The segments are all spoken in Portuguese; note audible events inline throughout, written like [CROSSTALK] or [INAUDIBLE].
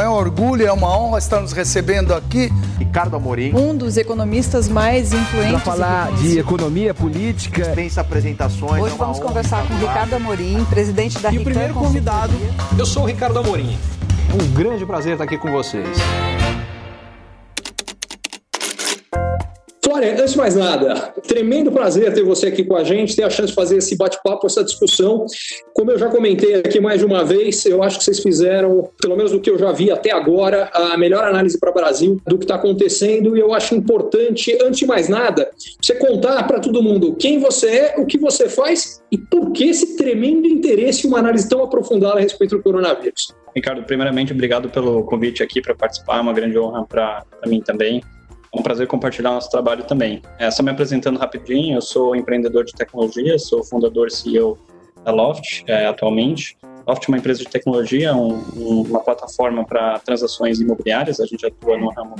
É um orgulho, é uma honra estar nos recebendo aqui. Ricardo Amorim. Um dos economistas mais influentes. Para falar de economia política. Dispensa apresentações. Hoje é vamos conversar com Ricardo Amorim, presidente da E o primeiro convidado, eu sou o Ricardo Amorim. Um grande prazer estar aqui com vocês. Flória, antes de mais nada, tremendo prazer ter você aqui com a gente, ter a chance de fazer esse bate-papo, essa discussão. Como eu já comentei aqui mais de uma vez, eu acho que vocês fizeram, pelo menos do que eu já vi até agora, a melhor análise para o Brasil do que está acontecendo. E eu acho importante, antes de mais nada, você contar para todo mundo quem você é, o que você faz e por que esse tremendo interesse em uma análise tão aprofundada a respeito do coronavírus. Ricardo, primeiramente, obrigado pelo convite aqui para participar, é uma grande honra para mim também. É um prazer compartilhar nosso trabalho também. É, só me apresentando rapidinho, eu sou empreendedor de tecnologia, sou fundador e CEO da Loft é, atualmente. Loft é uma empresa de tecnologia, um, um, uma plataforma para transações imobiliárias, a gente atua no ramo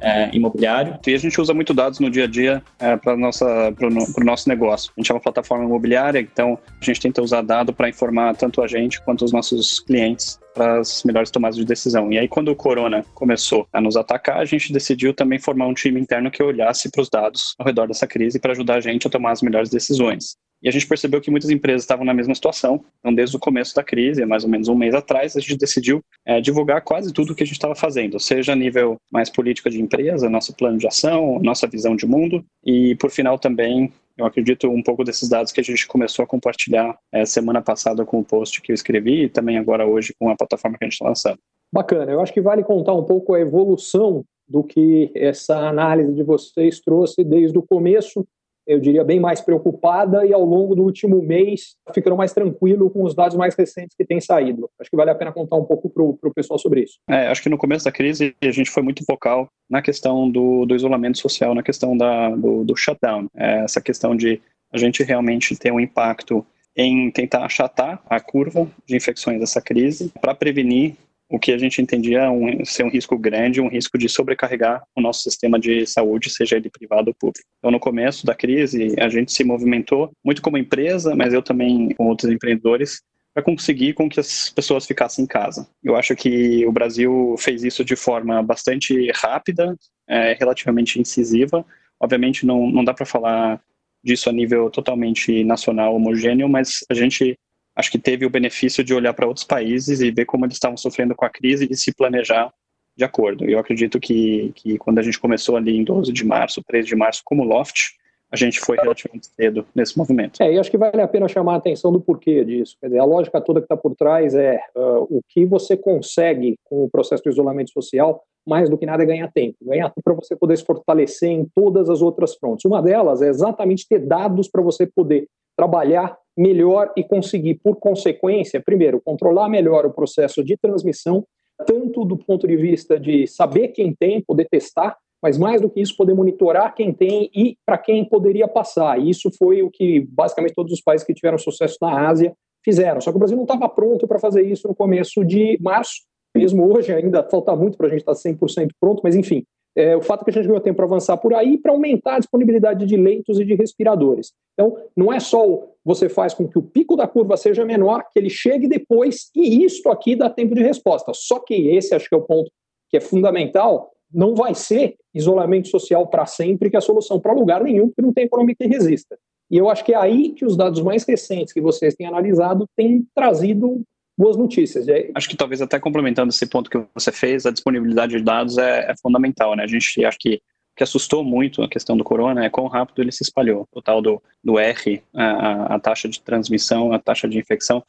é, imobiliário. E a gente usa muito dados no dia a dia é, para o nosso negócio. A gente é uma plataforma imobiliária, então a gente tenta usar dado para informar tanto a gente quanto os nossos clientes para as melhores tomadas de decisão. E aí, quando o corona começou a nos atacar, a gente decidiu também formar um time interno que olhasse para os dados ao redor dessa crise para ajudar a gente a tomar as melhores decisões. E a gente percebeu que muitas empresas estavam na mesma situação. Então, desde o começo da crise, mais ou menos um mês atrás, a gente decidiu é, divulgar quase tudo o que a gente estava fazendo, seja a nível mais política de empresa, nosso plano de ação, nossa visão de mundo, e por final também eu acredito um pouco desses dados que a gente começou a compartilhar é, semana passada com o post que eu escrevi e também agora hoje com a plataforma que a gente está lançando. Bacana, eu acho que vale contar um pouco a evolução do que essa análise de vocês trouxe desde o começo eu diria, bem mais preocupada e ao longo do último mês ficando mais tranquilo com os dados mais recentes que têm saído. Acho que vale a pena contar um pouco para o pessoal sobre isso. É, acho que no começo da crise a gente foi muito focal na questão do, do isolamento social, na questão da, do, do shutdown, é, essa questão de a gente realmente ter um impacto em tentar achatar a curva de infecções dessa crise para prevenir o que a gente entendia um, ser um risco grande, um risco de sobrecarregar o nosso sistema de saúde, seja ele privado ou público. Então, no começo da crise, a gente se movimentou muito como empresa, mas eu também com outros empreendedores, para conseguir com que as pessoas ficassem em casa. Eu acho que o Brasil fez isso de forma bastante rápida, é, relativamente incisiva. Obviamente, não, não dá para falar disso a nível totalmente nacional, homogêneo, mas a gente acho que teve o benefício de olhar para outros países e ver como eles estavam sofrendo com a crise e se planejar de acordo. Eu acredito que, que quando a gente começou ali em 12 de março, 13 de março, como Loft, a gente foi relativamente cedo nesse movimento. É, e acho que vale a pena chamar a atenção do porquê disso. Quer dizer, a lógica toda que está por trás é uh, o que você consegue com o processo de isolamento social, mais do que nada é ganhar tempo. Ganhar tempo para você poder se fortalecer em todas as outras frontes. Uma delas é exatamente ter dados para você poder trabalhar melhor e conseguir, por consequência, primeiro, controlar melhor o processo de transmissão, tanto do ponto de vista de saber quem tem, poder testar, mas mais do que isso, poder monitorar quem tem e para quem poderia passar. E isso foi o que basicamente todos os países que tiveram sucesso na Ásia fizeram. Só que o Brasil não estava pronto para fazer isso no começo de março. Mesmo hoje, ainda falta muito para a gente estar 100% pronto, mas enfim, é, o fato é que a gente ganhou tempo para avançar por aí para aumentar a disponibilidade de leitos e de respiradores. Então, não é só você faz com que o pico da curva seja menor, que ele chegue depois, e isto aqui dá tempo de resposta. Só que esse acho que é o ponto que é fundamental, não vai ser isolamento social para sempre que é a solução para lugar nenhum, porque não tem economia que resista. E eu acho que é aí que os dados mais recentes que vocês têm analisado têm trazido boas notícias. Acho que talvez até complementando esse ponto que você fez, a disponibilidade de dados é, é fundamental, né? A gente acha que que assustou muito a questão do corona é quão rápido ele se espalhou. O tal do, do R, a, a taxa de transmissão, a taxa de infecção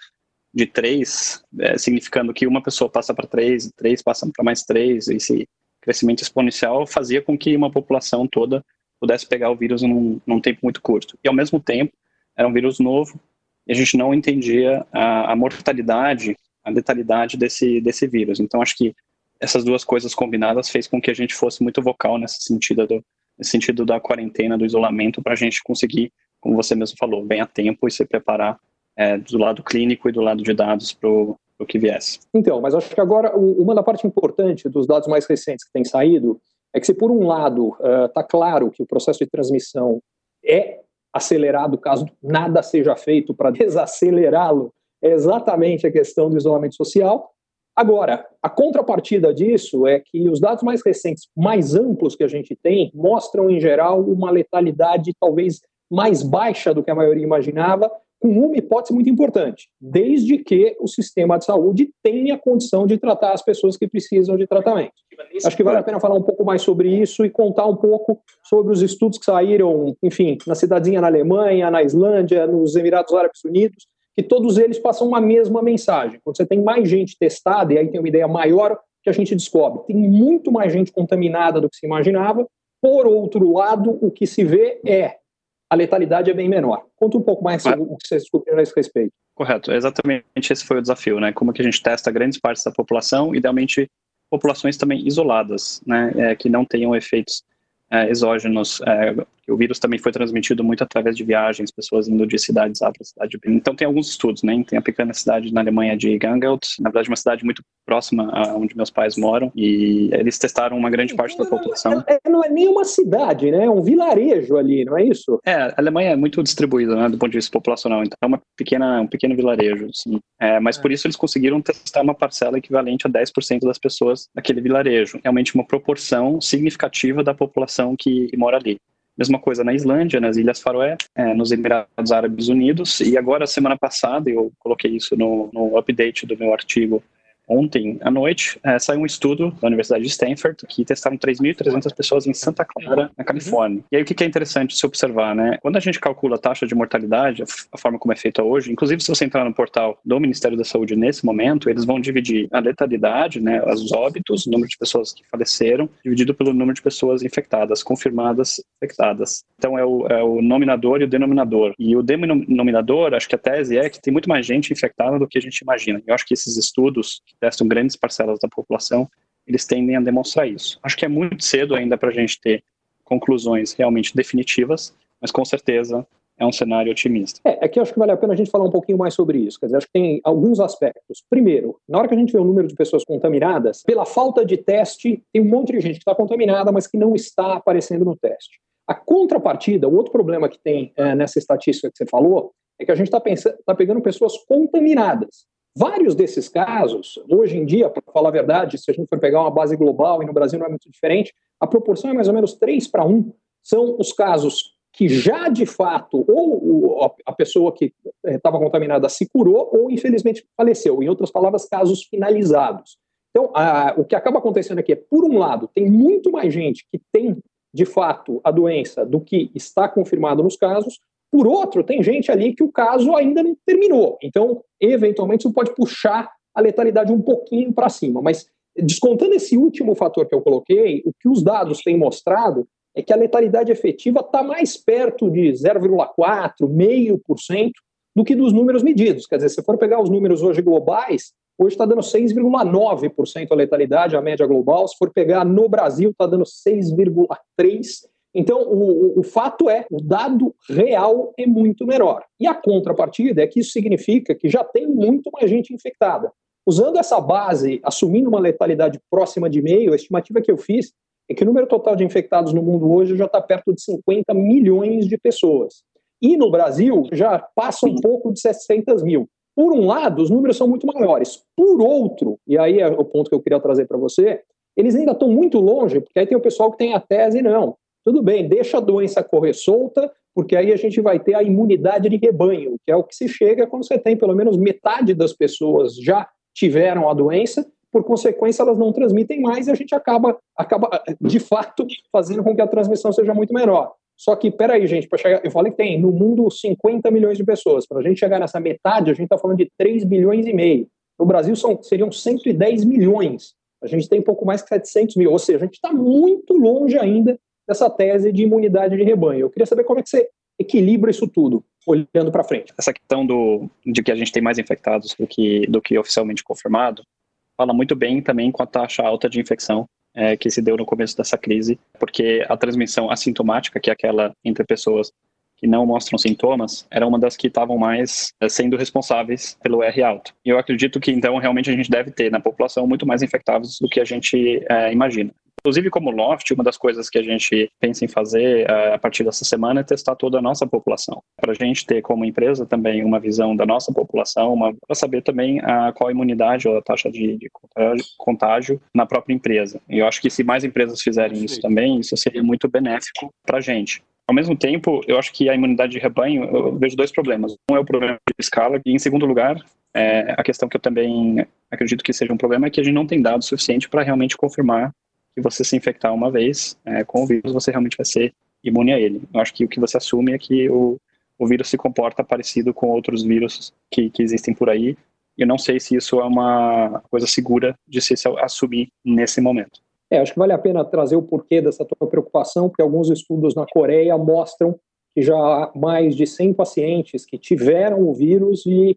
de 3, é, significando que uma pessoa passa para 3, 3 passa para mais 3, esse crescimento exponencial fazia com que uma população toda pudesse pegar o vírus num, num tempo muito curto. E ao mesmo tempo, era um vírus novo, e a gente não entendia a, a mortalidade, a letalidade desse, desse vírus. Então, acho que essas duas coisas combinadas fez com que a gente fosse muito vocal nesse sentido, do, nesse sentido da quarentena, do isolamento, para a gente conseguir, como você mesmo falou, bem a tempo e se preparar é, do lado clínico e do lado de dados para o que viesse. Então, mas acho que agora uma da parte importante dos dados mais recentes que tem saído é que se por um lado está uh, claro que o processo de transmissão é acelerado caso nada seja feito para desacelerá-lo, é exatamente a questão do isolamento social. Agora, a contrapartida disso é que os dados mais recentes, mais amplos que a gente tem, mostram, em geral, uma letalidade talvez mais baixa do que a maioria imaginava, com uma hipótese muito importante, desde que o sistema de saúde tenha condição de tratar as pessoas que precisam de tratamento. Acho que vale a pena falar um pouco mais sobre isso e contar um pouco sobre os estudos que saíram, enfim, na cidadezinha na Alemanha, na Islândia, nos Emirados Árabes Unidos, que todos eles passam uma mesma mensagem. Quando você tem mais gente testada, e aí tem uma ideia maior que a gente descobre, tem muito mais gente contaminada do que se imaginava. Por outro lado, o que se vê é a letalidade é bem menor. Conta um pouco mais sobre o que vocês descobriram a esse respeito. Correto, exatamente esse foi o desafio, né? Como que a gente testa grandes partes da população, idealmente populações também isoladas, né? É, que não tenham efeitos é, exógenos. É, o vírus também foi transmitido muito através de viagens, pessoas indo de cidades A para cidade B. Então tem alguns estudos, né? Tem a pequena cidade na Alemanha de Gangelt, na verdade uma cidade muito próxima a onde meus pais moram, e eles testaram uma grande parte da população. É, não é nem uma cidade, né? É um vilarejo ali, não é isso? É, a Alemanha é muito distribuída, né, do ponto de vista populacional, então é uma pequena, um pequeno vilarejo, sim. É, mas por isso eles conseguiram testar uma parcela equivalente a 10% das pessoas daquele vilarejo. Realmente uma proporção significativa da população que mora ali. Mesma coisa na Islândia, nas Ilhas Faroé, é, nos Emirados Árabes Unidos. E agora, semana passada, eu coloquei isso no, no update do meu artigo Ontem à noite é, saiu um estudo da Universidade de Stanford que testaram 3.300 pessoas em Santa Clara, na Califórnia. E aí o que é interessante se observar, né? Quando a gente calcula a taxa de mortalidade, a forma como é feita hoje, inclusive se você entrar no portal do Ministério da Saúde nesse momento, eles vão dividir a letalidade, né, os óbitos, o número de pessoas que faleceram, dividido pelo número de pessoas infectadas, confirmadas infectadas. Então é o, é o nominador e o denominador. E o denominador, acho que a tese é que tem muito mais gente infectada do que a gente imagina. Eu acho que esses estudos testam grandes parcelas da população, eles tendem a demonstrar isso. Acho que é muito cedo ainda para a gente ter conclusões realmente definitivas, mas com certeza é um cenário otimista. É, aqui acho que vale a pena a gente falar um pouquinho mais sobre isso. Quer dizer, acho que tem alguns aspectos. Primeiro, na hora que a gente vê o número de pessoas contaminadas, pela falta de teste, tem um monte de gente que está contaminada, mas que não está aparecendo no teste. A contrapartida, o outro problema que tem é, nessa estatística que você falou, é que a gente está tá pegando pessoas contaminadas. Vários desses casos, hoje em dia, para falar a verdade, se a gente for pegar uma base global e no Brasil não é muito diferente, a proporção é mais ou menos 3 para 1. São os casos que já de fato, ou a pessoa que estava eh, contaminada se curou, ou infelizmente faleceu. Em outras palavras, casos finalizados. Então, a, o que acaba acontecendo aqui é, por um lado, tem muito mais gente que tem de fato a doença do que está confirmado nos casos, por outro, tem gente ali que o caso ainda não terminou. Então, eventualmente, isso pode puxar a letalidade um pouquinho para cima. Mas, descontando esse último fator que eu coloquei, o que os dados têm mostrado é que a letalidade efetiva está mais perto de 0,4%, meio por cento, do que dos números medidos. Quer dizer, se for pegar os números hoje globais, hoje está dando 6,9% a letalidade, a média global. Se for pegar no Brasil, está dando 6,3%. Então, o, o, fato é, o dado real é muito menor. E a contrapartida é que isso significa que já tem muito mais gente infectada. Usando essa base, assumindo uma letalidade próxima de meio, a estimativa que eu fiz é que o número total de infectados no mundo hoje já está perto de 50 milhões de pessoas. E no Brasil já passa um pouco de 600 mil. Por um lado, os números são muito maiores. Por outro, e aí é o ponto que eu queria trazer para você, eles ainda estão muito longe, porque aí tem o pessoal que tem a tese, não. Tudo bem, deixa a doença correr solta, porque aí a gente vai ter a imunidade de rebanho, que é o que se chega quando você tem pelo menos metade das pessoas já tiveram a doença, por consequência elas não transmitem mais e a gente acaba, acaba [LAUGHS] de fato fazendo com que a transmissão seja muito menor. Só que, peraí, gente, chegar, eu falei que tem no mundo 50 milhões de pessoas. Para a gente chegar nessa metade, a gente está falando de 3 bilhões e meio. No Brasil são, seriam 110 milhões. A gente tem pouco mais que 700 mil. Ou seja, a gente está muito longe ainda dessa tese de imunidade de rebanho. Eu queria saber como é que você equilibra isso tudo, olhando para frente. Essa questão do, de que a gente tem mais infectados do que, do que oficialmente confirmado, fala muito bem também com a taxa alta de infecção é, que se deu no começo dessa crise, porque a transmissão assintomática, que é aquela entre pessoas que não mostram sintomas, era uma das que estavam mais é, sendo responsáveis pelo R alto. E eu acredito que então realmente a gente deve ter na população muito mais infectados do que a gente é, imagina. Inclusive, como Loft, uma das coisas que a gente pensa em fazer uh, a partir dessa semana é testar toda a nossa população. Para a gente ter, como empresa, também uma visão da nossa população, para saber também uh, qual a imunidade ou a taxa de, de contágio, contágio, na própria empresa. E eu acho que se mais empresas fizerem isso também, isso seria muito benéfico para a gente. Ao mesmo tempo, eu acho que a imunidade de rebanho, eu vejo dois problemas. Um é o problema de escala, e em segundo lugar, é a questão que eu também acredito que seja um problema é que a gente não tem dados suficiente para realmente confirmar que você se infectar uma vez é, com o vírus, você realmente vai ser imune a ele. Eu acho que o que você assume é que o, o vírus se comporta parecido com outros vírus que, que existem por aí. Eu não sei se isso é uma coisa segura de se assumir nesse momento. É, acho que vale a pena trazer o porquê dessa tua preocupação, porque alguns estudos na Coreia mostram que já mais de 100 pacientes que tiveram o vírus e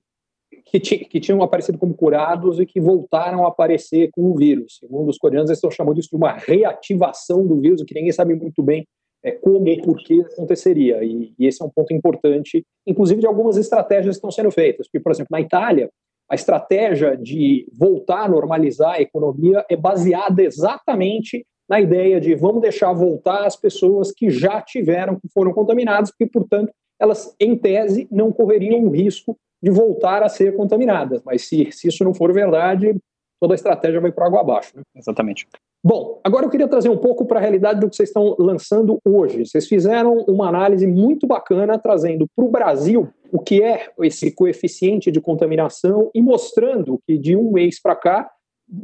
que, que, tinham aparecido como curados e que voltaram a aparecer com o vírus. Segundo os coreanos, eles estão chamando isso de uma reativação do vírus, que ninguém sabe muito bem é, como e por que aconteceria. E, e, esse é um ponto importante, inclusive de algumas estratégias que estão sendo feitas. Porque, por exemplo, na Itália, a estratégia de voltar a normalizar a economia é baseada exatamente na ideia de vamos deixar voltar as pessoas que já tiveram, que foram contaminadas, porque, portanto, elas, em tese, não correriam o risco de voltar a ser contaminadas. Mas se, se isso não for verdade, toda a estratégia vai por água abaixo. Né? Exatamente. Bom, agora eu queria trazer um pouco para a realidade do que vocês estão lançando hoje. Vocês fizeram uma análise muito bacana trazendo para o Brasil o que é esse coeficiente de contaminação e mostrando que de um mês para cá,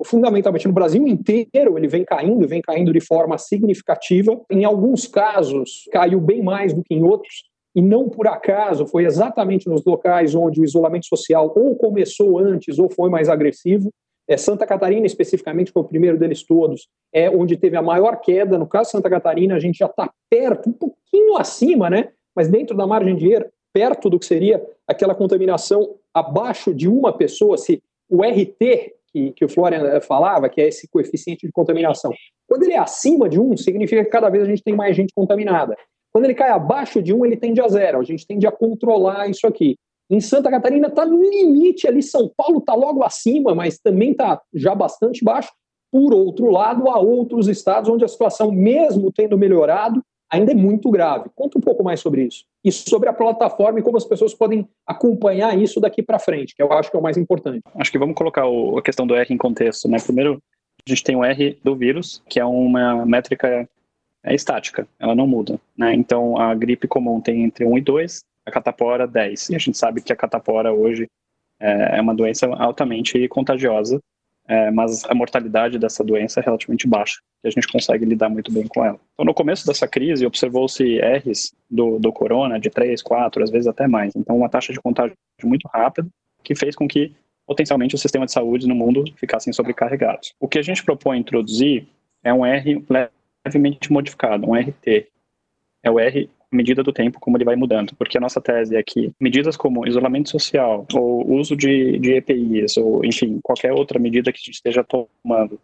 fundamentalmente no Brasil inteiro, ele vem caindo, vem caindo de forma significativa. Em alguns casos, caiu bem mais do que em outros. E não por acaso, foi exatamente nos locais onde o isolamento social ou começou antes ou foi mais agressivo. É, Santa Catarina, especificamente, foi o primeiro deles todos, é onde teve a maior queda. No caso de Santa Catarina, a gente já está perto, um pouquinho acima, né? mas dentro da margem de erro, perto do que seria aquela contaminação abaixo de uma pessoa, se o RT, que, que o Florian eh, falava, que é esse coeficiente de contaminação, quando ele é acima de um, significa que cada vez a gente tem mais gente contaminada. Quando ele cai abaixo de um, ele tende a zero. A gente tende a controlar isso aqui. Em Santa Catarina está no limite ali, São Paulo está logo acima, mas também está já bastante baixo. Por outro lado, há outros estados onde a situação, mesmo tendo melhorado, ainda é muito grave. Conta um pouco mais sobre isso. E sobre a plataforma e como as pessoas podem acompanhar isso daqui para frente, que eu acho que é o mais importante. Acho que vamos colocar o, a questão do R em contexto. Né? Primeiro, a gente tem o R do vírus, que é uma métrica é estática, ela não muda. Né? Então, a gripe comum tem entre 1 e 2, a catapora 10. E a gente sabe que a catapora hoje é, é uma doença altamente contagiosa, é, mas a mortalidade dessa doença é relativamente baixa, e a gente consegue lidar muito bem com ela. Então, no começo dessa crise, observou-se R's do, do corona de 3, 4, às vezes até mais. Então, uma taxa de contágio muito rápida, que fez com que, potencialmente, o sistema de saúde no mundo ficassem sobrecarregados. O que a gente propõe introduzir é um R levemente modificado, um RT. É o R medida do tempo, como ele vai mudando. Porque a nossa tese é que medidas como isolamento social, ou uso de, de EPIs, ou, enfim, qualquer outra medida que a gente esteja tomando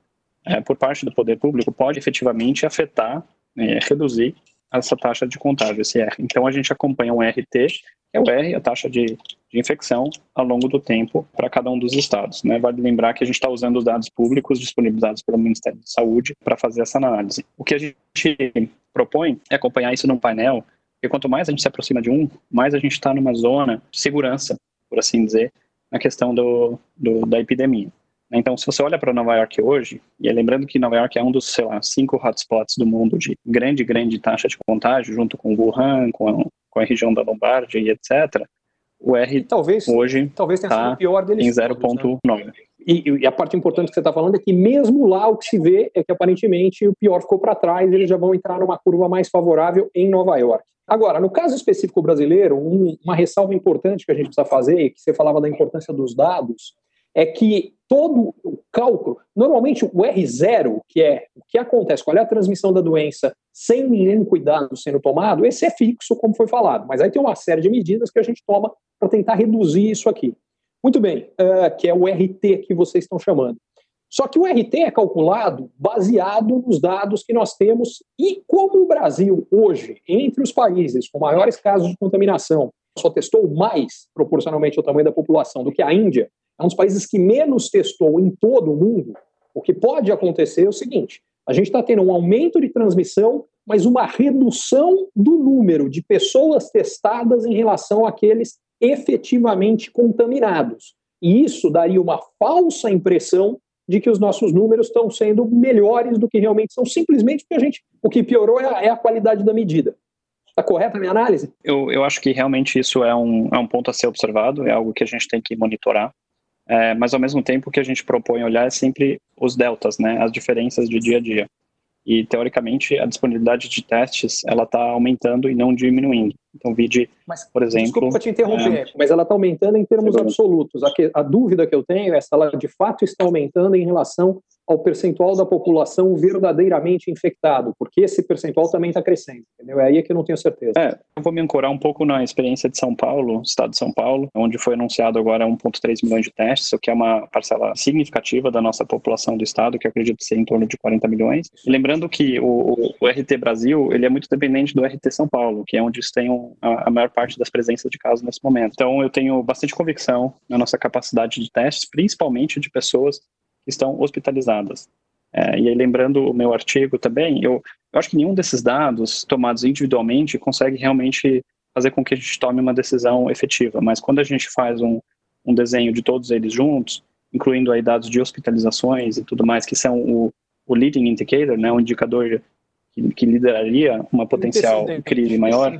é, por parte do poder público pode efetivamente afetar, é, reduzir essa taxa de contágio, esse R. Então, a gente acompanha um RT, que é o R, a taxa de, de infecção, ao longo do tempo, para cada um dos estados. Né? Vale lembrar que a gente está usando os dados públicos disponibilizados pelo Ministério da Saúde para fazer essa análise. O que a gente propõe é acompanhar isso num painel porque quanto mais a gente se aproxima de um, mais a gente está numa zona de segurança, por assim dizer, na questão do, do da epidemia. Então, se você olha para Nova York hoje, e é lembrando que Nova York é um dos, sei lá, cinco hotspots do mundo de grande, grande taxa de contágio, junto com Wuhan, com a, com a região da Lombardia e etc., o R talvez, hoje talvez tenha tá sido o pior deles em 0,9. Né? E, e, a parte importante que você está falando é que mesmo lá o que se vê é que aparentemente o pior ficou para trás, eles já vão entrar numa curva mais favorável em Nova York. Agora, no caso específico brasileiro, um, uma ressalva importante que a gente precisa fazer, que você falava da importância dos dados, é que todo o cálculo, normalmente o R0, que é o que acontece, qual é a transmissão da doença sem nenhum cuidado sendo tomado, esse é fixo, como foi falado, mas aí tem uma série de medidas que a gente toma para tentar reduzir isso aqui. Muito bem, uh, que é o RT que vocês estão chamando. Só que o RT é calculado baseado nos dados que nós temos e como o Brasil hoje, entre os países com maiores casos de contaminação, só testou mais proporcionalmente ao tamanho da população do que a Índia, é um dos países que menos testou em todo o mundo. O que pode acontecer é o seguinte: A gente está tendo um aumento de transmissão, mas uma redução do número de pessoas testadas em relação àqueles efetivamente contaminados. E isso daria uma falsa impressão de que os nossos números estão sendo melhores do que realmente são, simplesmente porque a gente, o que piorou é a, é a qualidade da medida. Está correta a minha análise? Eu, eu acho que realmente isso é um, é um ponto a ser observado, é algo que a gente tem que monitorar. É, mas ao mesmo tempo o que a gente propõe olhar é sempre os deltas, né, as diferenças de dia a dia. E teoricamente a disponibilidade de testes ela está aumentando e não diminuindo. Então, vide, mas, por exemplo. Desculpa te interromper, é, mas ela está aumentando em termos absolutos. A, que, a, dúvida que eu tenho é se ela de fato está aumentando em relação ao percentual da população verdadeiramente infectado, porque esse percentual também está crescendo, entendeu? É aí que eu não tenho certeza. É, eu vou me ancorar um pouco na experiência de São Paulo, estado de São Paulo, onde foi anunciado agora 1,3 milhões de testes, o que é uma parcela significativa da nossa população do estado, que acredito ser em torno de 40 milhões. Lembrando que o, o, RT Brasil, ele é muito dependente do RT São Paulo, que é onde tem a, a maior parte das presenças de casos nesse momento. Então, eu tenho bastante convicção na nossa capacidade de testes, principalmente de pessoas estão hospitalizadas. É, e aí, lembrando o meu artigo também, eu, eu acho que nenhum desses dados tomados individualmente consegue realmente fazer com que a gente tome uma decisão efetiva, mas quando a gente faz um, um desenho de todos eles juntos, incluindo aí dados de hospitalizações e tudo mais, que são o, o leading indicator, né, o indicador que, que lideraria uma potencial crise maior.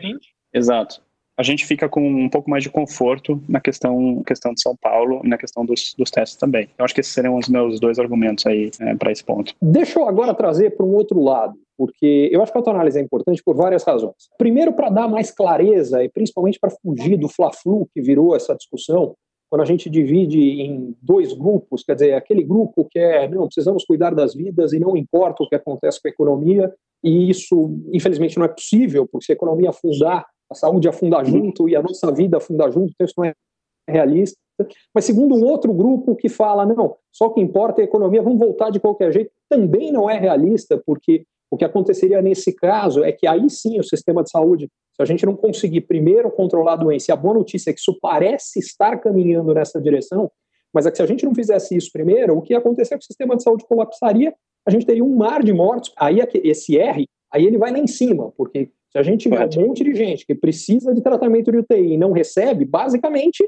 Exato a gente fica com um pouco mais de conforto na questão, questão de São Paulo e na questão dos, dos testes também. Eu acho que esses seriam os meus dois argumentos aí é, para esse ponto. Deixa eu agora trazer para um outro lado, porque eu acho que a autoanálise é importante por várias razões. Primeiro, para dar mais clareza e principalmente para fugir do fla-flu que virou essa discussão, quando a gente divide em dois grupos, quer dizer, aquele grupo que é, não, precisamos cuidar das vidas e não importa o que acontece com a economia, e isso, infelizmente, não é possível, porque se a economia afundar, a saúde afunda junto e a nossa vida afunda junto, então isso não é realista. Mas segundo um outro grupo que fala, não, só o que importa é a economia, vamos voltar de qualquer jeito, também não é realista, porque o que aconteceria nesse caso é que aí sim o sistema de saúde, se a gente não conseguir primeiro controlar a doença, e a boa notícia é que isso parece estar caminhando nessa direção, mas é que se a gente não fizesse isso primeiro, o que ia acontecer é que o sistema de saúde colapsaria, a gente teria um mar de mortos, aí é esse R, aí ele vai lá em cima, porque se a gente tiver um monte de gente que precisa de tratamento de UTI e não recebe, basicamente,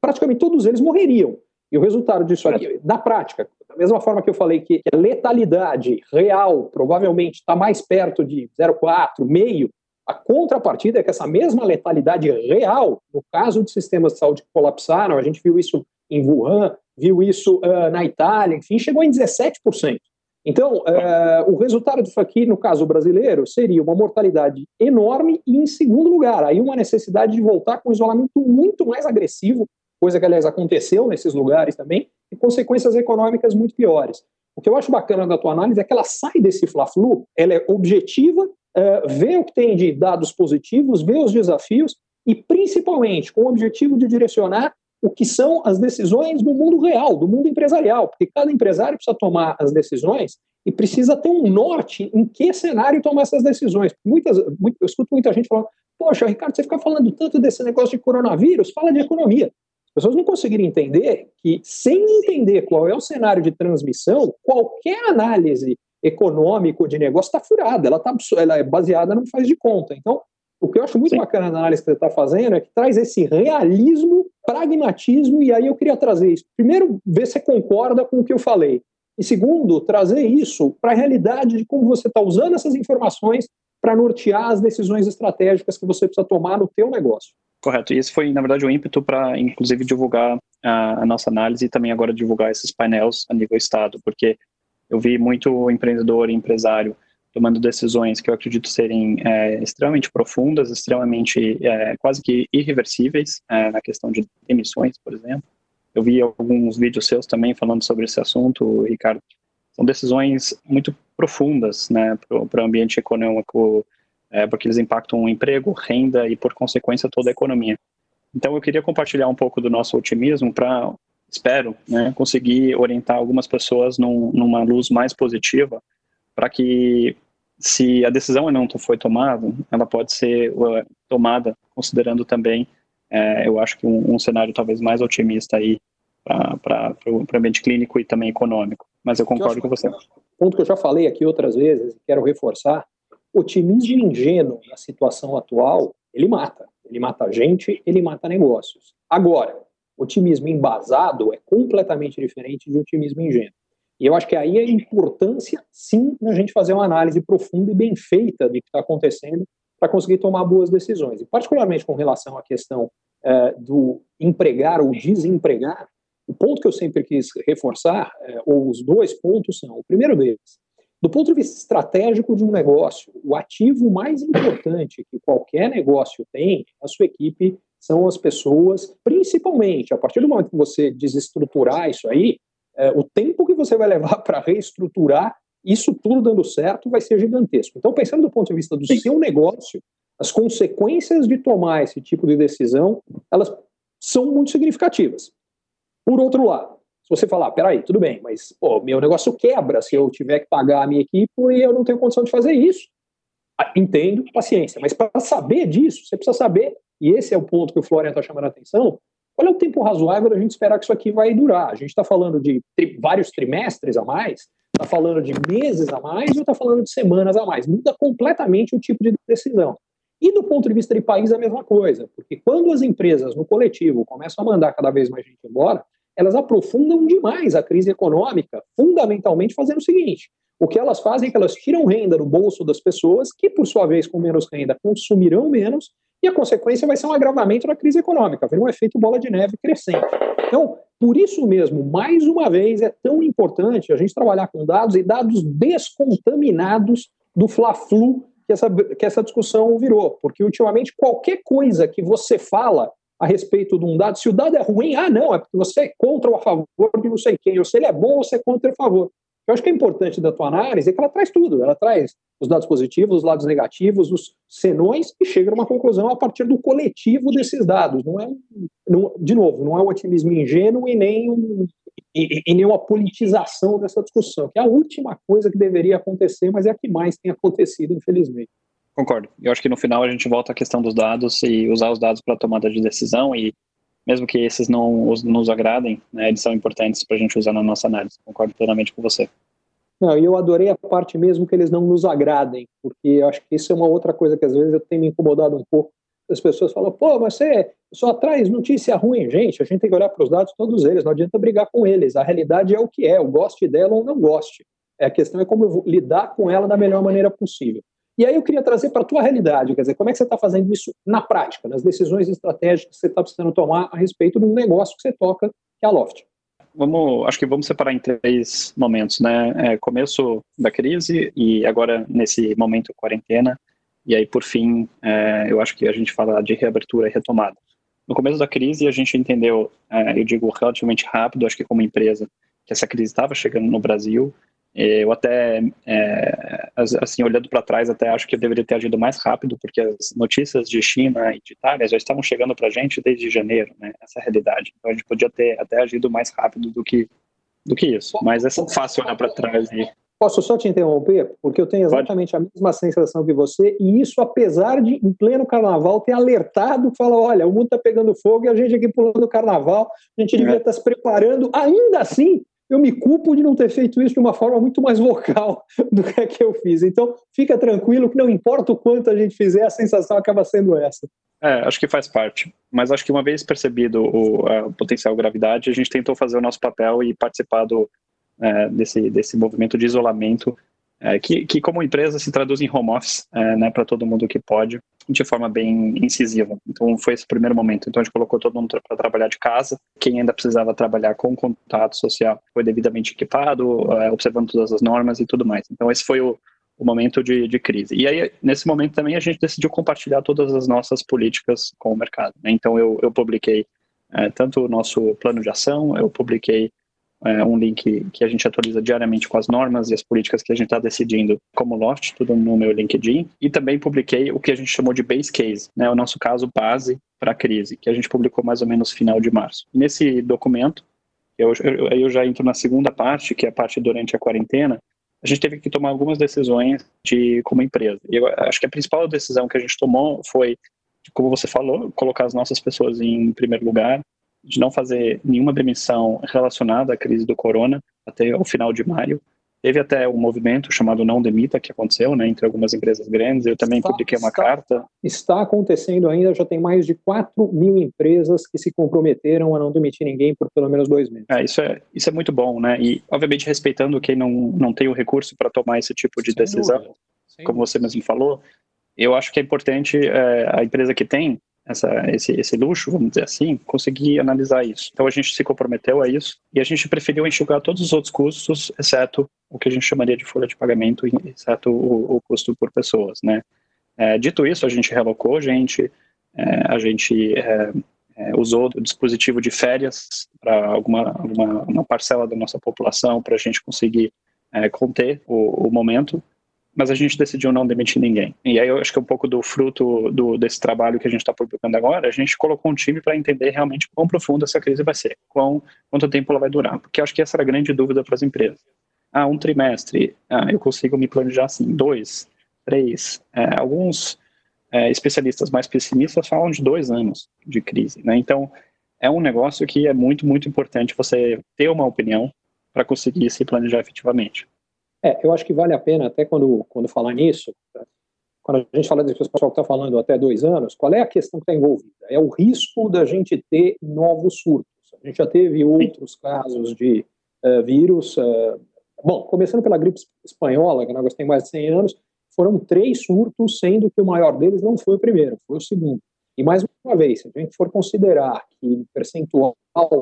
praticamente todos eles morreriam. E o resultado disso aqui, da prática, da mesma forma que eu falei que a letalidade real provavelmente está mais perto de 0,4, meio, a contrapartida é que essa mesma letalidade real, no caso de sistemas de saúde que colapsaram, a gente viu isso em Wuhan, viu isso uh, na Itália, enfim, chegou em 17%. Então, é, o resultado disso aqui, no caso brasileiro, seria uma mortalidade enorme e, em segundo lugar, aí uma necessidade de voltar com um isolamento muito mais agressivo, coisa que, aliás, aconteceu nesses lugares também, e consequências econômicas muito piores. O que eu acho bacana da tua análise é que ela sai desse fla-flu, ela é objetiva, é, vê o que tem de dados positivos, vê os desafios e, principalmente, com o objetivo de direcionar o que são as decisões do mundo real, do mundo empresarial, porque cada empresário precisa tomar as decisões e precisa ter um norte em que cenário tomar essas decisões. Muitas, muito, eu escuto muita gente falando, poxa, Ricardo, você fica falando tanto desse negócio de coronavírus, fala de economia. As pessoas não conseguiram entender que, sem entender qual é o cenário de transmissão, qualquer análise econômico de negócio está furada, ela, tá, ela é baseada não faz de conta. Então, o que eu acho muito Sim. bacana na análise que você está fazendo é que traz esse realismo, pragmatismo, e aí eu queria trazer isso. Primeiro, ver se você concorda com o que eu falei. E segundo, trazer isso para a realidade de como você está usando essas informações para nortear as decisões estratégicas que você precisa tomar no teu negócio. Correto. E esse foi, na verdade, o ímpeto para, inclusive, divulgar a, a, nossa análise e também agora divulgar esses painéis a nível Estado, porque eu vi muito empreendedor e empresário tomando decisões que eu acredito serem é, extremamente profundas, extremamente é, quase que irreversíveis é, na questão de emissões, por exemplo. Eu vi alguns vídeos seus também falando sobre esse assunto, Ricardo. São decisões muito profundas né, para o ambiente econômico, é, porque eles impactam o emprego, renda e, por consequência, toda a economia. Então, eu queria compartilhar um pouco do nosso otimismo para, espero, né, conseguir orientar algumas pessoas num, numa luz mais positiva para que se a decisão não foi tomada, ela pode ser uh, tomada considerando também, é, eu acho que um, um, cenário talvez mais otimista aí para o ambiente clínico e também econômico. Mas eu concordo eu com você. ponto que eu já falei aqui outras vezes, quero reforçar, otimismo ingênuo na situação atual, ele mata. Ele mata a gente, ele mata negócios. Agora, otimismo embasado é completamente diferente de otimismo ingênuo. E eu acho que aí é a importância, sim, na gente fazer uma análise profunda e bem feita do que está acontecendo para conseguir tomar boas decisões. E particularmente com relação à questão é, do empregar ou desempregar, o ponto que eu sempre quis reforçar, é, ou os dois pontos são, o primeiro deles, do ponto de vista estratégico de um negócio, o ativo mais importante que qualquer negócio tem, a sua equipe, são as pessoas, principalmente, a partir do momento que você desestruturar isso aí, é, o tempo que você vai levar [LAUGHS] para reestruturar isso tudo dando certo vai ser gigantesco. Então, pensando do ponto de vista do Sim. seu negócio, as consequências de tomar esse tipo de decisão, elas são muito significativas. Por outro lado, se você falar, peraí, tudo bem, mas pô, meu negócio quebra se eu tiver que pagar a minha equipe e eu não tenho condição de fazer isso. Ah, entendo, paciência, mas para saber disso, você precisa saber, e esse é o ponto que o Florian está chamando a atenção, qual é o tempo razoável da gente esperar que isso aqui vai durar? A gente está falando de tri vários trimestres a mais, está falando de meses a mais ou está falando de semanas a mais? Muda completamente o tipo de decisão. E do ponto de vista de país, a mesma coisa, porque quando as empresas no coletivo começam a mandar cada vez mais gente embora, elas aprofundam demais a crise econômica, fundamentalmente fazendo o seguinte: o que elas fazem é que elas tiram renda do bolso das pessoas, que por sua vez, com menos renda, consumirão menos, e a consequência vai ser um agravamento da crise econômica, vem um efeito bola de neve crescente. Então, por isso mesmo, mais uma vez, é tão importante a gente trabalhar com dados e dados descontaminados do Fla-Flu que essa, que essa discussão virou, porque ultimamente qualquer coisa que você fala a respeito de um dado, se o dado é ruim, ah, não, é porque você é contra ou a favor de não sei quem, ou se ele é bom, você é contra ou a favor. Eu acho que é importante da tua análise é que ela traz tudo, ela traz os dados positivos, os lados negativos, os senões e chega a uma conclusão a partir do coletivo desses dados. Não é, não, de novo, não é um otimismo ingênuo e nem, um, e, e nem uma politização dessa discussão, que é a última coisa que deveria acontecer, mas é a que mais tem acontecido, infelizmente. Concordo. Eu acho que no final a gente volta à questão dos dados e usar os dados para tomada de decisão e mesmo que esses não os, nos agradem, né, eles são importantes para a gente usar na nossa análise. Concordo plenamente com você. Não, e eu adorei a parte mesmo que eles não nos agradem, porque eu acho que isso é uma outra coisa que às vezes eu tenho me incomodado um pouco. As pessoas falam, pô, mas você só traz notícia ruim. Gente, a gente tem que olhar para os dados todos eles, não adianta brigar com eles. A realidade é o que é, eu goste dela ou não goste. A questão é como eu vou lidar com ela da melhor maneira possível. E aí eu queria trazer para a tua realidade, quer dizer, como é que você está fazendo isso na prática, nas decisões estratégicas que você está precisando tomar a respeito do negócio que você toca, que é a Loft? Vamos, acho que vamos separar em três momentos, né? É, começo da crise e agora nesse momento quarentena, e aí por fim, é, eu acho que a gente fala de reabertura e retomada. No começo da crise a gente entendeu, é, eu digo relativamente rápido, acho que como empresa, que essa crise estava chegando no Brasil eu até, é, assim, olhando para trás, até acho que eu deveria ter agido mais rápido, porque as notícias de China e de Itália já estavam chegando para a gente desde janeiro, né? Essa é realidade. Então a gente podia ter até agido mais rápido do que, do que isso. Mas é fácil olhar para trás e. Posso só te interromper? Porque eu tenho exatamente Pode. a mesma sensação que você, e isso apesar de, em pleno carnaval, ter alertado, falar, olha, o mundo está pegando fogo e a gente aqui pulando o carnaval, a gente devia estar é. tá se preparando, ainda assim, eu me culpo de não ter feito isso de uma forma muito mais vocal [LAUGHS] do que a que eu fiz. Então, fica tranquilo que não importa o quanto a gente fizer, a sensação acaba sendo essa. É, acho que faz parte. Mas acho que uma vez percebido o, a potencial gravidade, a gente tentou fazer o nosso papel e participar do, é, desse, desse movimento de isolamento é, que, que como empresa se traduz em home office, é, né, para todo mundo que pode, de forma bem incisiva. Então foi esse primeiro momento. Então a gente colocou todo mundo para trabalhar de casa. Quem ainda precisava trabalhar com contato social foi devidamente equipado, é, observando todas as normas e tudo mais. Então esse foi o, o momento de, de, crise. E aí, nesse momento também, a gente decidiu compartilhar todas as nossas políticas com o mercado. Né? Então, eu, eu publiquei é, tanto o nosso plano de ação, eu publiquei é, um link que a gente atualiza diariamente com as normas e as políticas que a gente está decidindo como Loft, tudo no meu LinkedIn. E também publiquei o que a gente chamou de base case, né, o nosso caso base para a crise, que a gente publicou mais ou menos final de março. Nesse documento, eu, eu, eu já entro na segunda parte, que é a parte durante a quarentena, a gente teve que tomar algumas decisões de como empresa. E eu acho que a principal decisão que a gente tomou foi, como você falou, colocar as nossas pessoas em primeiro lugar, de não fazer nenhuma demissão relacionada à crise do corona até o final de maio. Teve até um movimento chamado Não Demita que aconteceu, né, entre algumas empresas grandes. Eu também está, publiquei uma está, carta. Está acontecendo ainda, já tem mais de 4 mil empresas que se comprometeram a não demitir ninguém por pelo menos dois meses. É, isso, é, isso é muito bom, né? E, obviamente, respeitando quem não, não tem o recurso para tomar esse tipo de Sem decisão, dúvida. como você mesmo falou, eu acho que é importante é, a empresa que tem essa, esse, esse luxo, vamos dizer assim, conseguir analisar isso. Então a gente se comprometeu a isso e a gente preferiu enxugar todos os outros custos, exceto o que a gente chamaria de folha de pagamento, exceto o, o custo por pessoas, né? É, dito isso, a gente relocou gente, é, a gente é, é usou o dispositivo de férias para alguma, alguma uma parcela da nossa população para a gente conseguir é, conter o, o momento mas a gente decidiu não demitir ninguém. E aí eu acho que é um pouco do fruto do, desse trabalho que a gente está publicando agora, a gente colocou um time para entender realmente quão profunda essa crise vai ser, quão, quanto tempo ela vai durar, porque acho que essa era a grande dúvida para as empresas. Ah, um trimestre, ah, eu consigo me planejar assim, dois, três, é, alguns é, especialistas mais pessimistas falam de dois anos de crise, né? Então, é um negócio que é muito, muito importante você ter uma opinião para conseguir se planejar efetivamente. É, eu acho que vale a pena, até quando, quando falar nisso, tá? quando a gente fala desse pessoal que está falando até dois anos, qual é a questão que está envolvida? É o risco da gente ter novos surtos. A gente já teve outros casos de uh, vírus. Uh, bom, começando pela gripe espanhola, que nós tem mais de 100 anos, foram três surtos, sendo que o maior deles não foi o primeiro, foi o segundo. E mais uma vez, se a gente for considerar que o percentual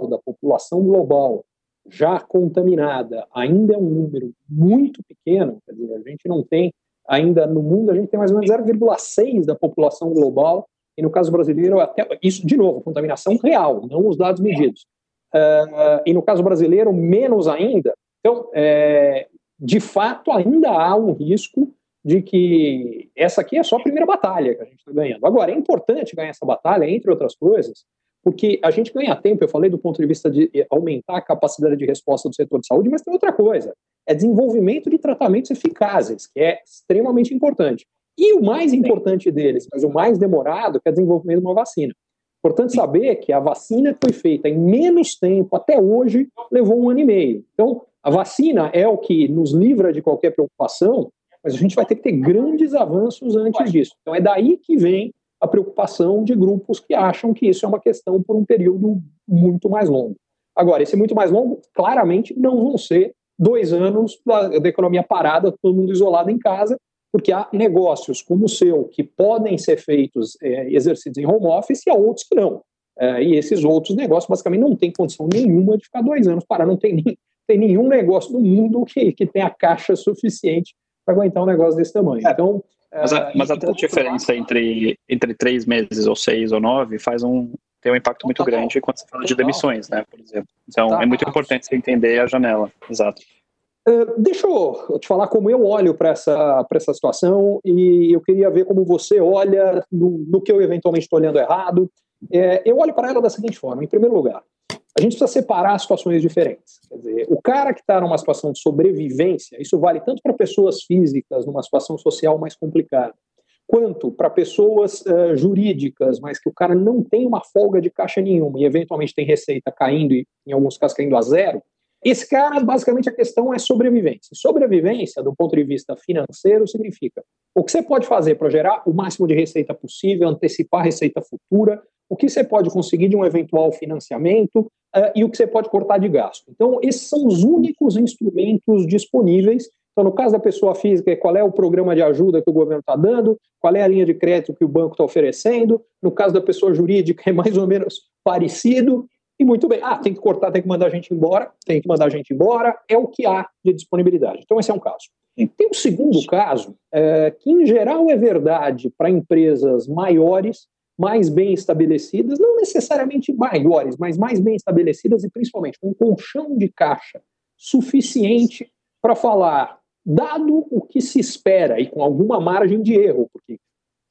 da população global já contaminada ainda é um número muito pequeno, quer dizer, a gente não tem ainda no mundo, a gente tem mais ou menos 0,6 da população global, e no caso brasileiro, até isso, de novo, contaminação real, não os dados medidos. Uh, e no caso brasileiro, menos ainda. Então, é, de fato, ainda há um risco de que essa aqui é só a primeira batalha que a gente está ganhando. Agora, é importante ganhar essa batalha, entre outras coisas, porque a gente ganha tempo, eu falei do ponto de vista de aumentar a capacidade de resposta do setor de saúde, mas tem outra coisa, é desenvolvimento de tratamentos eficazes, que é extremamente importante. E o mais importante deles, mas o mais demorado, que é o desenvolvimento de uma vacina. Importante saber que a vacina que foi feita em menos tempo, até hoje, levou um ano e meio. Então, a vacina é o que nos livra de qualquer preocupação, mas a gente vai ter que ter grandes avanços antes disso. Então, é daí que vem a preocupação de grupos que acham que isso é uma questão por um período muito mais longo. Agora, esse muito mais longo, claramente, não vão ser dois anos da, da economia parada, todo mundo isolado em casa, porque há negócios como o seu que podem ser feitos, é, exercidos em home office, e há outros que não. É, e esses outros negócios, basicamente, não têm condição nenhuma de ficar dois anos parados. Não tem, nem, tem nenhum negócio no mundo que, que tenha caixa suficiente para aguentar um negócio desse tamanho. É. Então, mas, a, mas até a diferença entre, entre três meses ou seis ou nove faz um, tem um impacto muito grande quando você fala de demissões, né, por exemplo. Então, é muito importante você entender a janela, exato. Uh, deixa eu te falar como eu olho para essa, essa situação e eu queria ver como você olha no, no que eu eventualmente estou olhando errado. É, eu olho para ela da seguinte forma: em primeiro lugar, a gente precisa separar situações diferentes. Quer dizer, o cara que está numa situação de sobrevivência, isso vale tanto para pessoas físicas numa situação social mais complicada, quanto para pessoas uh, jurídicas, mas que o cara não tem uma folga de caixa nenhuma e eventualmente tem receita caindo e em alguns casos caindo a zero. Esse cara, basicamente, a questão é sobrevivência. Sobrevivência, do ponto de vista financeiro, significa o que você pode fazer para gerar o máximo de receita possível, antecipar a receita futura, o que você pode conseguir de um eventual financiamento uh, e o que você pode cortar de gasto. Então, esses são os únicos instrumentos disponíveis. Então, no caso da pessoa física, qual é o programa de ajuda que o governo está dando, qual é a linha de crédito que o banco está oferecendo. No caso da pessoa jurídica, é mais ou menos parecido. E muito bem, ah, tem que cortar, tem que mandar a gente embora, tem que mandar a gente embora, é o que há de disponibilidade. Então, esse é um caso. Tem um segundo caso, é, que em geral é verdade para empresas maiores, mais bem estabelecidas, não necessariamente maiores, mas mais bem estabelecidas e principalmente com um colchão de caixa suficiente para falar, dado o que se espera e com alguma margem de erro, porque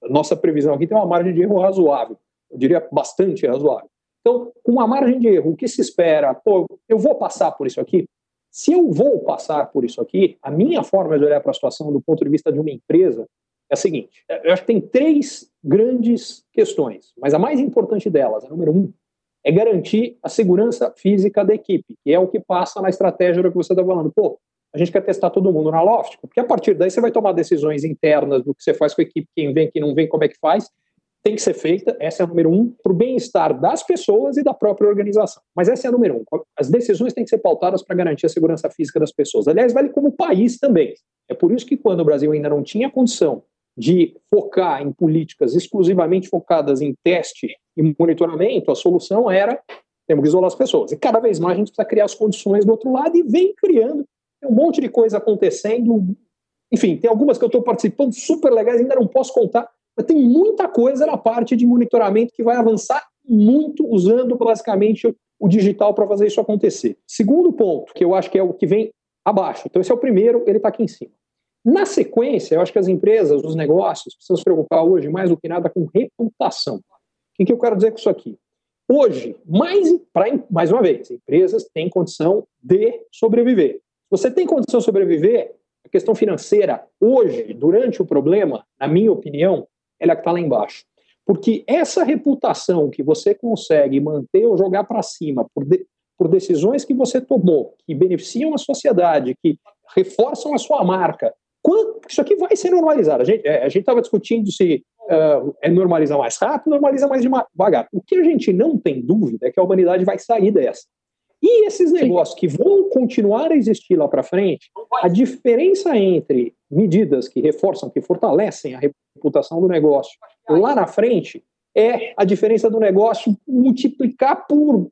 a nossa previsão aqui tem uma margem de erro razoável, eu diria bastante razoável. Então, com uma margem de erro, o que se espera? Pô, eu vou passar por isso aqui? Se eu vou passar por isso aqui, a minha forma de olhar para a situação do ponto de vista de uma empresa é a seguinte: eu acho que tem três grandes questões, mas a mais importante delas, a número um, é garantir a segurança física da equipe, que é o que passa na estratégia do que você está falando. Pô, a gente quer testar todo mundo na Loft, porque a partir daí você vai tomar decisões internas do que você faz com a equipe, quem vem, quem não vem, como é que faz, tem que ser feita, essa é a número um, para o bem-estar das pessoas e da própria organização. Mas essa é a número um. As decisões têm que ser pautadas para garantir a segurança física das pessoas. Aliás, vale como país também. É por isso que quando o Brasil ainda não tinha condição de focar em políticas exclusivamente focadas em teste e monitoramento, a solução era temos que isolar as pessoas. E cada vez mais a gente precisa criar as condições do outro lado e vem criando. Tem um monte de coisa acontecendo. Enfim, tem algumas que eu estou participando super legais, ainda não posso contar, mas tem muita coisa na parte de monitoramento que vai avançar muito usando basicamente o digital para fazer isso acontecer. Segundo ponto, que eu acho que é o que vem abaixo. Então, esse é o primeiro, ele está aqui em cima. Na sequência, eu acho que as empresas, os negócios, precisam se preocupar hoje mais do que nada com reputação. O que, que eu quero dizer com isso aqui? Hoje, mais, pra, mais uma vez, empresas têm condição de sobreviver. Se você tem condição de sobreviver, a questão financeira, hoje, durante o problema, na minha opinião, ela é que está lá embaixo. Porque essa reputação que você consegue manter ou jogar para cima por, de, por decisões que você tomou, que beneficiam a sociedade, que reforçam a sua marca, quando, isso aqui vai ser normalizado. A gente é, estava discutindo se uh, é normalizar mais rápido, normalizar mais devagar. O que a gente não tem dúvida é que a humanidade vai sair dessa. E esses negócios que vão continuar a existir lá para frente, a diferença entre medidas que reforçam, que fortalecem a reputação do negócio lá na frente, é a diferença do negócio multiplicar por,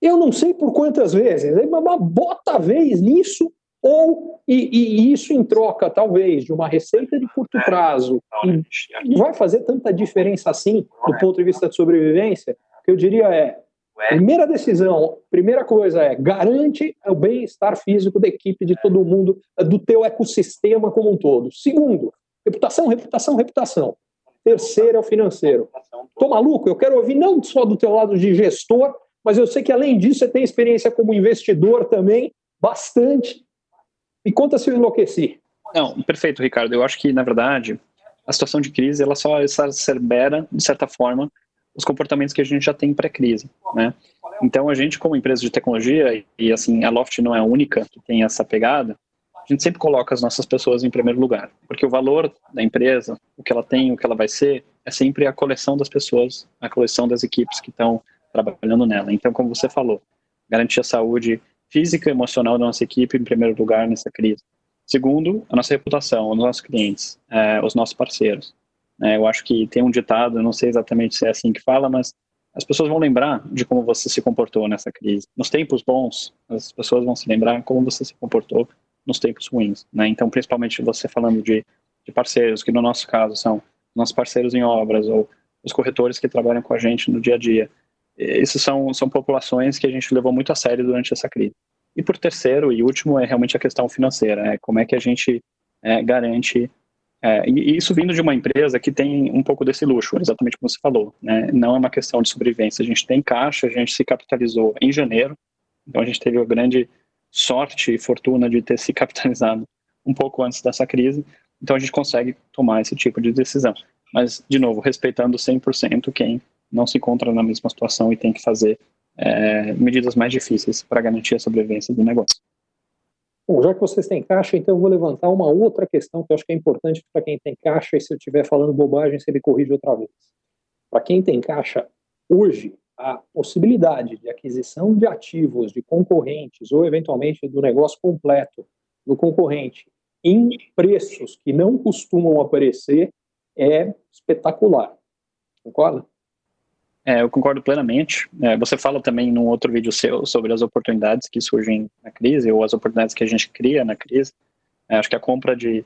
eu não sei por quantas vezes, uma bota vez nisso ou e, e, isso em troca, talvez, de uma receita de curto é, prazo, e vai fazer tanta diferença assim, do ponto de vista de sobrevivência, que eu diria é, primeira decisão, primeira coisa é, garante o bem-estar físico da equipe, de todo mundo, do teu ecossistema como um todo. Segundo, reputação, reputação, reputação. Terceiro é o financeiro. Tô maluco? Eu quero ouvir não só do teu lado de gestor, mas eu sei que além disso você tem experiência como investidor também, bastante. Me conta se eu enlouqueci. Não, perfeito, Ricardo. Eu acho que, na verdade, a situação de crise ela só exacerbera, de certa forma, os comportamentos que a gente já tem pré-crise, né? Então, a gente, como empresa de tecnologia, e assim, a Loft não é a única que tem essa pegada, a gente sempre coloca as nossas pessoas em primeiro lugar, porque o valor da empresa, o que ela tem, o que ela vai ser, é sempre a coleção das pessoas, a coleção das equipes que estão trabalhando nela. Então, como você falou, garantir a saúde física e emocional da nossa equipe em primeiro lugar nessa crise. Segundo, a nossa reputação, os nossos clientes, é, os nossos parceiros. É, eu acho que tem um ditado, não sei exatamente se é assim que fala, mas as pessoas vão lembrar de como você se comportou nessa crise. Nos tempos bons, as pessoas vão se lembrar como você se comportou nos tempos ruins. Né? Então, principalmente você falando de, de parceiros, que no nosso caso são nossos parceiros em obras ou os corretores que trabalham com a gente no dia a dia. Essas são, são populações que a gente levou muito a sério durante essa crise. E por terceiro e último é realmente a questão financeira, é como é que a gente é, garante é, e isso vindo de uma empresa que tem um pouco desse luxo, exatamente como você falou, né? Não é uma questão de sobrevivência. A gente tem caixa, a gente se capitalizou em janeiro, então a gente teve a grande sorte e fortuna de ter se [LAUGHS] capitalizado um pouco antes dessa crise, então a gente consegue tomar esse tipo de decisão. Mas, de novo, respeitando 100% quem não se encontra na mesma situação e tem que fazer é, medidas mais difíceis para garantir a sobrevivência do negócio. Bom, já que vocês têm caixa, então eu vou levantar uma outra questão que eu acho que é importante para quem tem caixa, e se eu estiver falando bobagem, você me corrige outra vez. Para quem tem caixa, hoje, a possibilidade de aquisição de ativos de concorrentes ou, eventualmente, do negócio completo do concorrente em preços que não costumam aparecer é espetacular. Concorda? É, eu concordo plenamente. É, você fala também num outro vídeo seu sobre as oportunidades que surgem na crise ou as oportunidades que a gente cria na crise. É, acho que a compra de,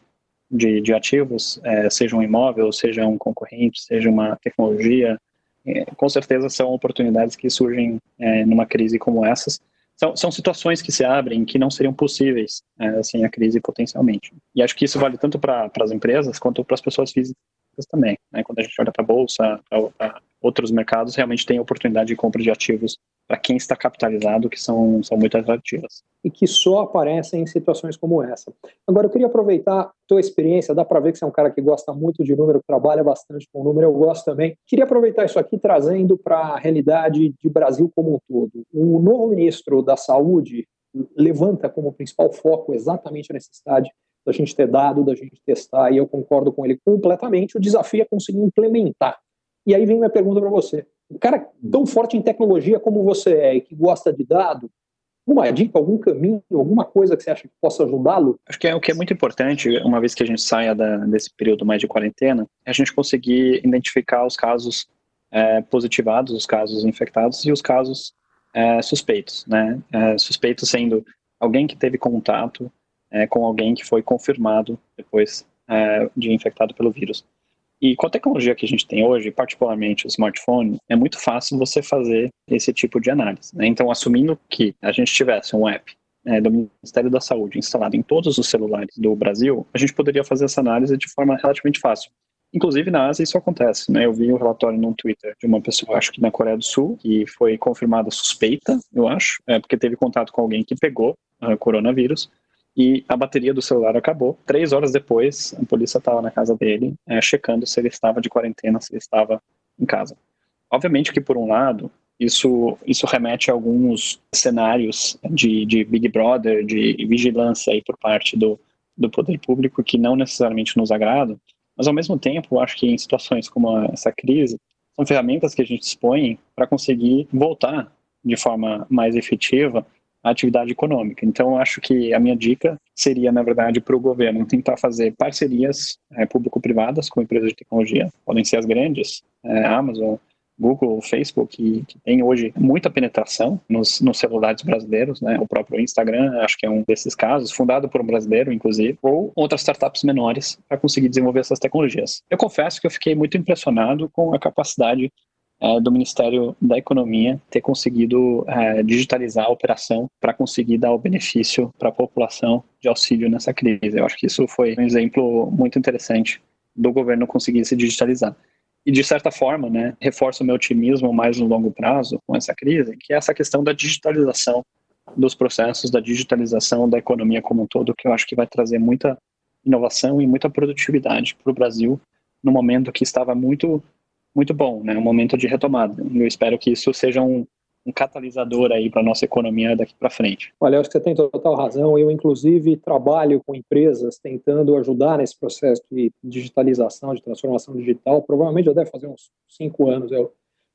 de, de ativos, é, seja um imóvel, seja um concorrente, seja uma tecnologia, é, com certeza são oportunidades que surgem é, numa crise como essas. São, são situações que se abrem que não seriam possíveis sem a crise potencialmente. E acho que isso vale tanto para as empresas quanto para as pessoas físicas também. Né? Quando a gente olha para a bolsa, para outros mercados, realmente tem oportunidade de compra de ativos para quem está capitalizado que são, são muito atrativas. E que só aparecem em situações como essa. Agora, eu queria aproveitar tua experiência, dá para ver que você é um cara que gosta muito de número, trabalha bastante com número, eu gosto também. Queria aproveitar isso aqui trazendo para a realidade de Brasil como um todo. O novo ministro da Saúde, levanta como principal foco exatamente a necessidade da gente ter dado, da gente testar, e eu concordo com ele completamente. O desafio é conseguir implementar. E aí vem minha pergunta para você. Um cara tão forte em tecnologia como você é e que gosta de dado, alguma dica, algum caminho, alguma coisa que você acha que possa ajudá-lo? Acho que é o que é muito importante, uma vez que a gente saia da, desse período mais de quarentena, é a gente conseguir identificar os casos é, positivados, os casos infectados e os casos é, suspeitos, né? É, suspeitos sendo alguém que teve contato é, com alguém que foi confirmado depois é, de infectado pelo vírus. E com a tecnologia que a gente tem hoje, particularmente o smartphone, é muito fácil você fazer esse tipo de análise. Né? Então, assumindo que a gente tivesse um app é, do Ministério da Saúde instalado em todos os celulares do Brasil, a gente poderia fazer essa análise de forma relativamente fácil. Inclusive na Ásia isso acontece, né? Eu vi um relatório no Twitter de uma pessoa, acho que na Coreia do Sul, que foi confirmada suspeita, eu acho, é, porque teve contato com alguém que pegou uh, coronavírus e a bateria do celular acabou. Três horas depois, a polícia estava na casa dele, é, checando se ele estava de quarentena, se ele estava em casa. Obviamente que por um lado isso, isso remete a alguns cenários de, de Big Brother, de vigilância aí por parte do, do poder público que não necessariamente nos agradam, mas, ao mesmo tempo, acho que em situações como essa crise, são ferramentas que a gente dispõe para conseguir voltar de forma mais efetiva atividade econômica. Então, acho que a minha dica seria, na verdade, para o governo tentar fazer parcerias é, público-privadas com empresas de tecnologia, podem ser as grandes, é, Amazon, Google, Facebook, que, que tem hoje muita penetração nos, nos, celulares brasileiros, né? O próprio Instagram, acho que é um desses casos, fundado por um brasileiro, inclusive, ou outras startups menores para conseguir desenvolver essas tecnologias. Eu confesso que eu fiquei muito impressionado com a capacidade é, do Ministério da Economia ter conseguido é, digitalizar a operação para conseguir dar o benefício para a população de auxílio nessa crise. Eu acho que isso foi um exemplo muito interessante do governo conseguir se digitalizar e de certa forma, né, reforça o meu otimismo mais no longo prazo com essa crise, que é essa questão da digitalização dos processos, da digitalização da economia como um todo, que eu acho que vai trazer muita inovação e muita produtividade para o Brasil no momento que estava muito muito bom, né, um momento de retomada. Eu espero que isso seja um, um catalisador aí para nossa economia daqui para frente. Olha, acho que você tem total razão. Eu, inclusive, trabalho com empresas tentando ajudar nesse processo de digitalização, de transformação digital. Provavelmente já deve fazer uns cinco anos. Eu,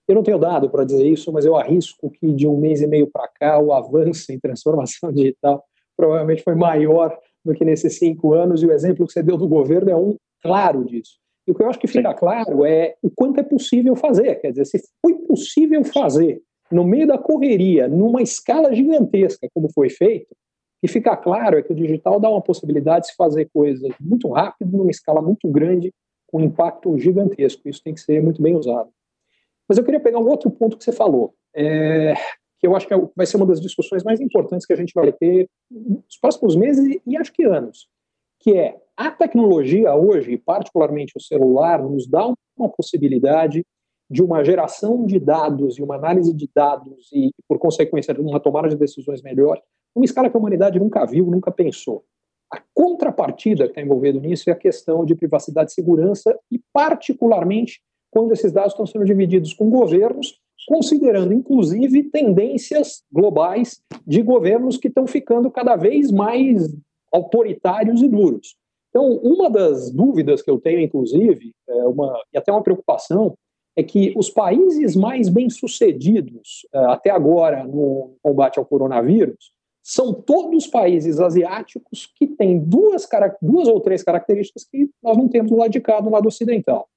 eu não tenho dado para dizer isso, mas eu arrisco que de um mês e meio para cá o avanço em transformação [LAUGHS] digital provavelmente foi maior do que nesses cinco anos. E o exemplo que você deu do governo é um claro disso. E o que eu acho que fica Sim. claro é o quanto é possível fazer. Quer dizer, se foi possível fazer no meio da correria, numa escala gigantesca, como foi feito, e fica claro é que o digital dá uma possibilidade de se fazer coisas muito rápido, numa escala muito grande, com impacto gigantesco. Isso tem que ser muito bem usado. Mas eu queria pegar um outro ponto que você falou, é, que eu acho que é vai ser uma das discussões mais importantes que a gente vai ter nos próximos meses e acho que anos, que é a tecnologia hoje, particularmente o celular, nos dá uma possibilidade de uma geração de dados e uma análise de dados e, por consequência, de uma tomada de decisões melhor, uma escala que a humanidade nunca viu, nunca pensou. A contrapartida que está envolvida nisso é a questão de privacidade e segurança e, particularmente, quando esses dados estão sendo divididos com governos, considerando, inclusive, tendências globais de governos que estão ficando cada vez mais autoritários e duros. Então, uma das dúvidas que eu tenho, inclusive, é uma, e até uma preocupação, é que os países mais bem-sucedidos uh, até agora no combate ao coronavírus são todos países asiáticos que têm duas, duas ou três características que nós não temos do lado de cá, do lado ocidental.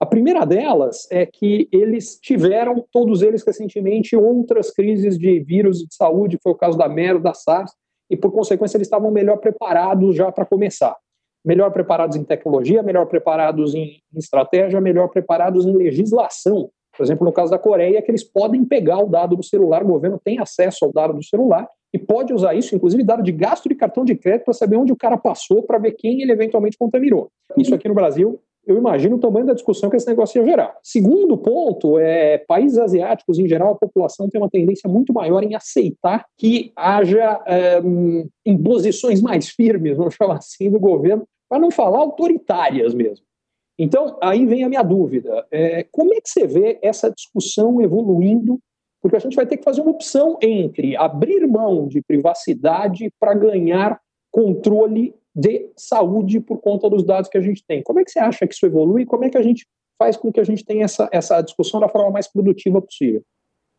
A primeira delas é que eles tiveram, todos eles recentemente, outras crises de vírus de saúde, foi o caso da MERS, da SARS, e por consequência eles estavam melhor preparados já para começar melhor preparados em tecnologia, melhor preparados em, estratégia, melhor preparados em legislação. Por exemplo, no caso da Coreia, que eles podem pegar o dado do celular, o governo tem acesso ao dado do celular e pode usar isso, inclusive dado de gasto de cartão de crédito, para saber onde o cara passou, para ver quem ele eventualmente contaminou. Isso aqui no Brasil, eu imagino o tamanho da discussão que esse negócio ia gerar. Segundo ponto, é países asiáticos, em geral, a população tem uma tendência muito maior em aceitar que haja é, imposições mais firmes, vamos [LAUGHS] chamar assim, do governo para não falar autoritárias mesmo. Então, aí vem a minha dúvida. É, como é que você vê essa discussão evoluindo porque a gente vai ter que fazer uma opção entre abrir mão de privacidade para ganhar controle de saúde por conta dos dados que a gente tem. Como é que você acha que isso evolui? Como é que a gente faz com que a gente tenha essa, essa discussão da forma mais produtiva possível?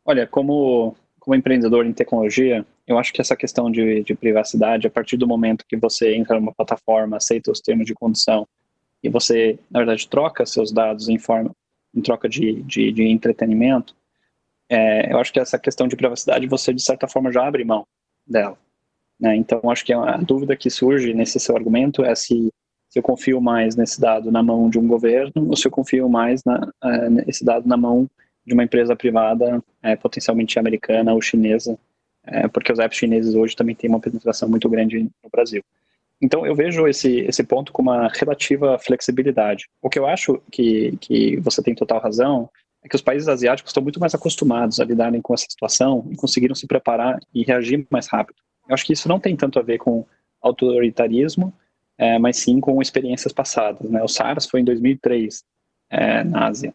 Olha, como, como empreendedor em tecnologia, eu acho que essa questão de, de privacidade, a partir do momento que você entra numa plataforma, aceita os termos de condição e você, na verdade, troca seus dados em forma, em troca de, de, de entretenimento, é, eu acho que essa questão de privacidade você, de certa forma, já abre mão dela. Né? Então, acho que a dúvida que surge nesse seu argumento é se, se eu confio mais nesse dado na mão de um governo ou se eu confio mais na, uh, nesse dado na mão de uma empresa privada, é, potencialmente americana ou chinesa, é, porque os apps chineses hoje também têm uma penetração muito grande no Brasil. Então, eu vejo esse, esse ponto com uma relativa flexibilidade. O que eu acho que, que você tem total razão é que os países asiáticos estão muito mais acostumados a lidarem com essa situação e conseguiram se preparar e reagir mais rápido. Eu acho que isso não tem tanto a ver com autoritarismo, é, mas sim com experiências passadas. Né? O SARS foi em 2003 é, na Ásia.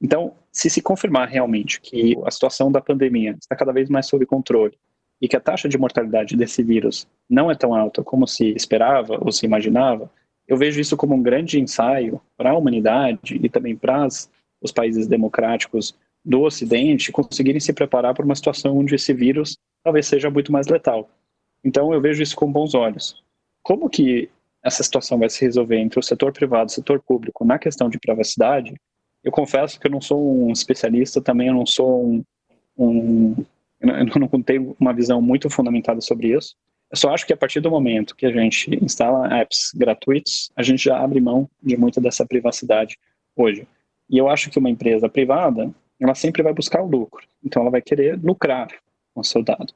Então, se se confirmar realmente que a situação da pandemia está cada vez mais sob controle e que a taxa de mortalidade desse vírus não é tão alta como se esperava ou se imaginava, eu vejo isso como um grande ensaio para a humanidade e também para os países democráticos do Ocidente conseguirem se preparar para uma situação onde esse vírus talvez seja muito mais letal. Então eu vejo isso com bons olhos. Como que essa situação vai se resolver entre o setor privado e o setor público na questão de privacidade? Eu confesso que eu não sou um especialista, também eu não sou um, um eu não tenho uma visão muito fundamentada sobre isso. Eu só acho que a partir do momento que a gente instala apps gratuitos, a gente já abre mão de muita dessa privacidade hoje. E eu acho que uma empresa privada, ela sempre vai buscar o lucro. Então ela vai querer lucrar com o seu dado.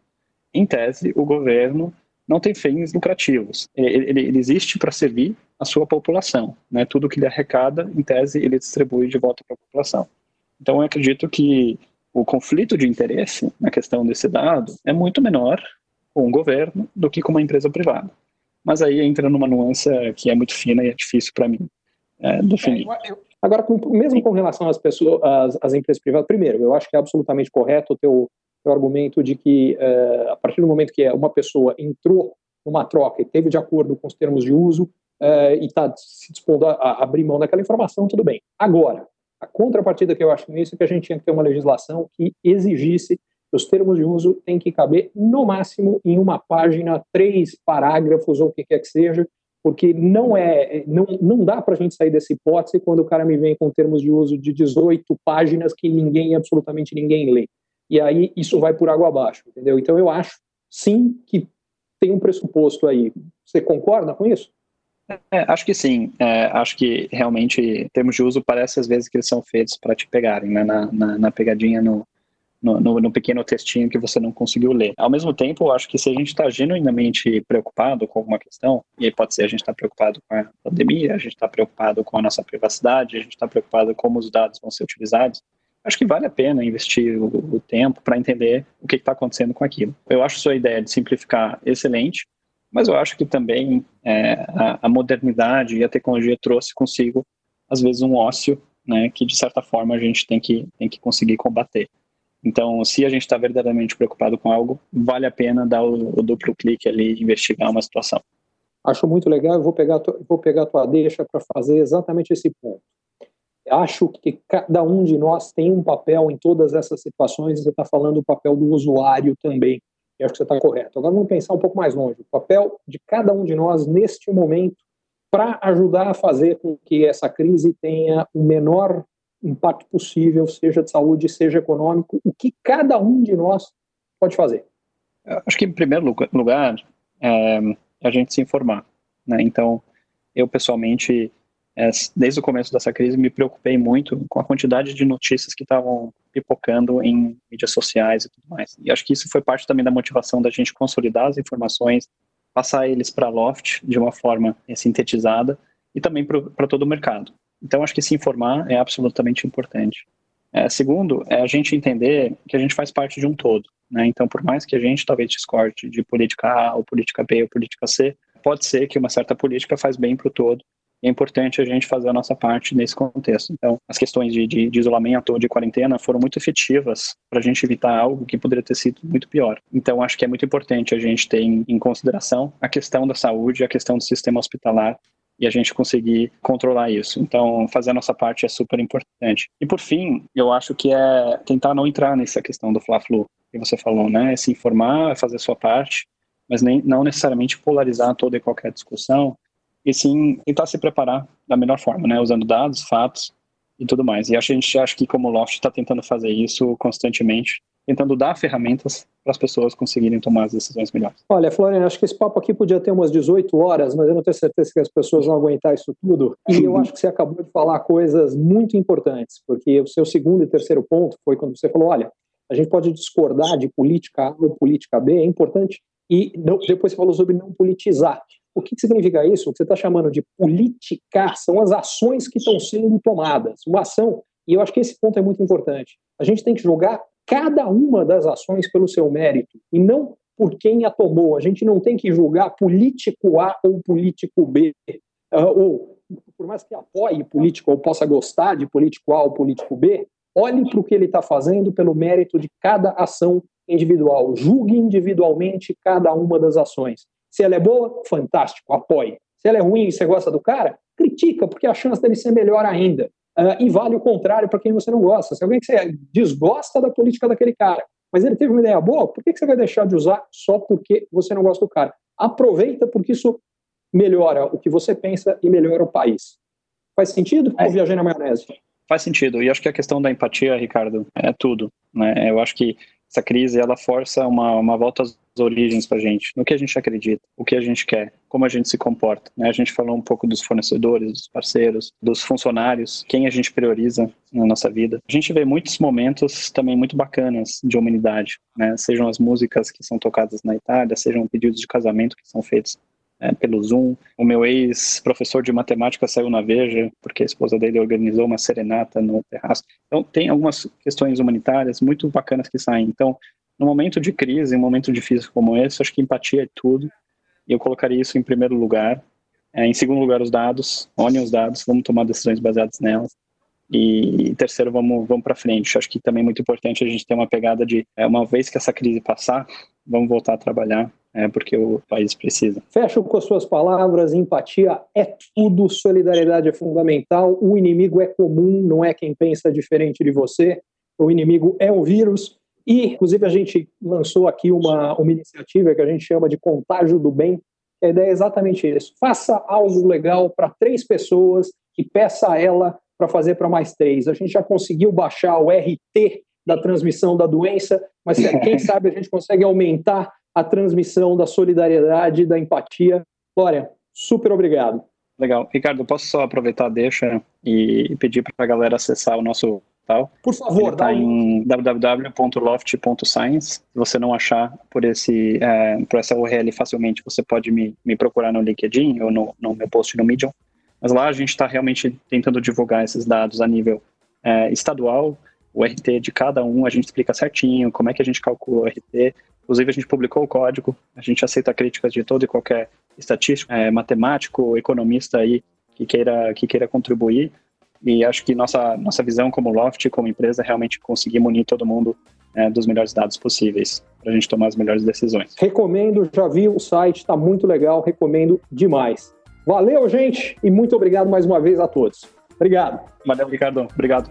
Em tese, o governo não tem fins lucrativos. Ele, ele, ele existe para servir a sua população. Né? Tudo que ele arrecada, em tese, ele distribui de volta para a população. Então, eu acredito que o conflito de interesse na questão desse dado é muito menor com o governo do que com uma empresa privada. Mas aí entra numa nuance que é muito fina e é difícil para mim é, definir. É, Agora, com, mesmo com relação às pessoas, às, às, empresas privadas, primeiro, eu acho que é absolutamente correto o teu, teu argumento de que uh, a partir do momento que uma pessoa entrou numa troca e teve de acordo com os termos de uso uh, e está se dispondo a, a, abrir mão daquela informação, tudo bem. Agora, a contrapartida que eu acho nisso é que a gente tinha que ter uma legislação que exigisse que os termos de uso têm que caber no máximo em uma página, três parágrafos ou o que quer que seja, porque não é, não, não dá para a gente sair dessa hipótese quando o cara me vem com termos de uso de 18 páginas que ninguém, absolutamente ninguém lê. E aí isso vai por água abaixo, entendeu? Então eu acho, sim, que tem um pressuposto aí. Você concorda com isso? É, acho que sim. É, acho que realmente termos de uso parece às vezes que eles são feitos para te pegarem, né? na, na, na pegadinha no, no, no, no, pequeno textinho que você não conseguiu ler. Ao mesmo tempo, eu acho que se a gente está genuinamente preocupado com alguma questão, e aí pode ser a gente está preocupado com a pandemia, a gente está preocupado com a nossa privacidade, a gente está preocupado com como os dados vão ser utilizados, acho que vale a pena investir o, o tempo para entender o que está acontecendo com aquilo. Eu acho sua ideia de simplificar excelente, mas eu acho que também é, a, a modernidade e a tecnologia trouxe consigo, às vezes, um ócio né, que de certa forma a gente tem que, tem que conseguir combater. Então, se a gente está verdadeiramente preocupado com algo, vale a pena dar o, o duplo clique ali e investigar uma situação. Acho muito legal, eu vou pegar, vou pegar a tua deixa para fazer exatamente esse ponto. Acho que cada um de nós tem um papel em todas essas situações, você está falando do papel do usuário também, e acho que você está correto. Agora vamos pensar um pouco mais longe, o papel de cada um de nós neste momento para ajudar a fazer com que essa crise tenha o menor impacto possível, seja de saúde, seja econômico, o que cada um de nós pode fazer? Acho que, em primeiro lugar, é a gente se informar. Né? Então, eu pessoalmente, desde o começo dessa crise, me preocupei muito com a quantidade de notícias que estavam pipocando em mídias sociais e tudo mais. E acho que isso foi parte também da motivação da gente consolidar as informações, passar eles para a Loft de uma forma sintetizada e também para todo o mercado. Então, acho que se informar é absolutamente importante. É, segundo, é a gente entender que a gente faz parte de um todo. Né? Então, por mais que a gente talvez discorde de política A ou política B ou política C, pode ser que uma certa política faz bem para o todo é importante a gente fazer a nossa parte nesse contexto. Então, as questões de, de, de isolamento ou de quarentena foram muito efetivas para a gente evitar algo que poderia ter sido muito pior. Então, acho que é muito importante a gente ter em, consideração a questão da saúde, a questão do sistema hospitalar e a gente conseguir controlar isso. Então, fazer a nossa parte é super importante. E por fim, eu acho que é tentar não entrar nessa questão do fla-flu que você falou, né? É se informar, é fazer a sua parte, mas nem, não necessariamente polarizar toda e qualquer discussão, e sim tentar se preparar da melhor forma, né? Usando dados, fatos e tudo mais. E a gente acha que como Loft está tentando fazer isso constantemente, tentando dar ferramentas para as pessoas conseguirem tomar as decisões melhores. Olha, Florian, acho que esse papo aqui podia ter umas 18 horas, mas eu não tenho certeza que as pessoas vão aguentar isso tudo. E eu [LAUGHS] acho que você acabou de falar coisas muito importantes, porque o seu segundo e terceiro ponto foi quando você falou, olha, a gente pode discordar de política A ou política B, é importante, e não, depois você falou sobre não politizar. O que, que significa isso? O que você está chamando de politicar são as ações que estão sendo tomadas. Uma ação, e eu acho que esse ponto é muito importante. A gente tem que jogar cada uma das ações pelo seu mérito e não por quem a tomou. A gente não tem que julgar político A ou político B, uh, ou por mais que apoie político ou possa gostar de político A ou político B, olhe para o que ele está fazendo pelo mérito de cada ação individual. Julgue individualmente cada uma das ações. Se ela é boa, fantástico, apoie. Se ela é ruim e você gosta do cara, critica, porque a chance dele ser melhor ainda. Uh, e vale o contrário para quem você não gosta. Se alguém que você desgosta da política daquele cara, mas ele teve uma ideia boa, por que você vai deixar de usar só porque você não gosta do cara? Aproveita, porque isso melhora o que você pensa e melhora o país. Faz sentido? É. Ou viajei na maionese? Faz sentido. E acho que a questão da empatia, Ricardo, é tudo. Né? Eu acho que essa crise ela força uma, uma volta às origens para a gente, no que a gente acredita, o que a gente quer, como a gente se comporta. Né? A gente falou um pouco dos fornecedores, dos parceiros, dos funcionários, quem a gente prioriza na nossa vida. A gente vê muitos momentos também muito bacanas de humanidade, né? sejam as músicas que são tocadas na Itália, sejam pedidos de casamento que são feitos é, pelo Zoom. O meu ex-professor de matemática saiu na Veja, porque a esposa dele organizou uma serenata no terraço. Então, tem algumas questões humanitárias muito bacanas que saem. Então, no momento de crise, um momento difícil como esse, acho que empatia é tudo. E eu colocaria isso em primeiro lugar. É, em segundo lugar, os dados. Olhem os dados, vamos tomar decisões baseadas nelas. E terceiro, vamos, vamos para frente. Acho que também é muito importante a gente ter uma pegada de, é, uma vez que essa crise passar, vamos voltar a trabalhar, é, porque o país precisa. Fecho com as suas palavras: empatia é tudo, solidariedade é fundamental, o inimigo é comum, não é quem pensa diferente de você, o inimigo é o vírus. E, inclusive, a gente lançou aqui uma, uma iniciativa que a gente chama de Contágio do Bem. A ideia é exatamente isso. Faça algo legal para três pessoas e peça a ela para fazer para mais três. A gente já conseguiu baixar o RT da transmissão da doença, mas quem [LAUGHS] sabe a gente consegue aumentar a transmissão da solidariedade, da empatia. Glória, super obrigado. Legal. Ricardo, posso só aproveitar deixa e pedir para a galera acessar o nosso portal? Por favor, está em www.loft.science. Se você não achar por, esse, é, por essa URL facilmente, você pode me, me procurar no LinkedIn ou no, no meu post no Medium. Mas lá a gente está realmente tentando divulgar esses dados a nível é, estadual, o RT de cada um, a gente explica certinho como é que a gente calcula o RT. Inclusive, a gente publicou o código, a gente aceita críticas de todo e qualquer estatístico, é, matemático, economista aí que queira, que queira contribuir. E acho que nossa, nossa visão como Loft, como empresa, é realmente conseguir munir todo mundo é, dos melhores dados possíveis para a gente tomar as melhores decisões. Recomendo, já vi o site, está muito legal, recomendo demais. Valeu, gente, e muito obrigado mais uma vez a todos. Obrigado. Valeu, Ricardo. Obrigado.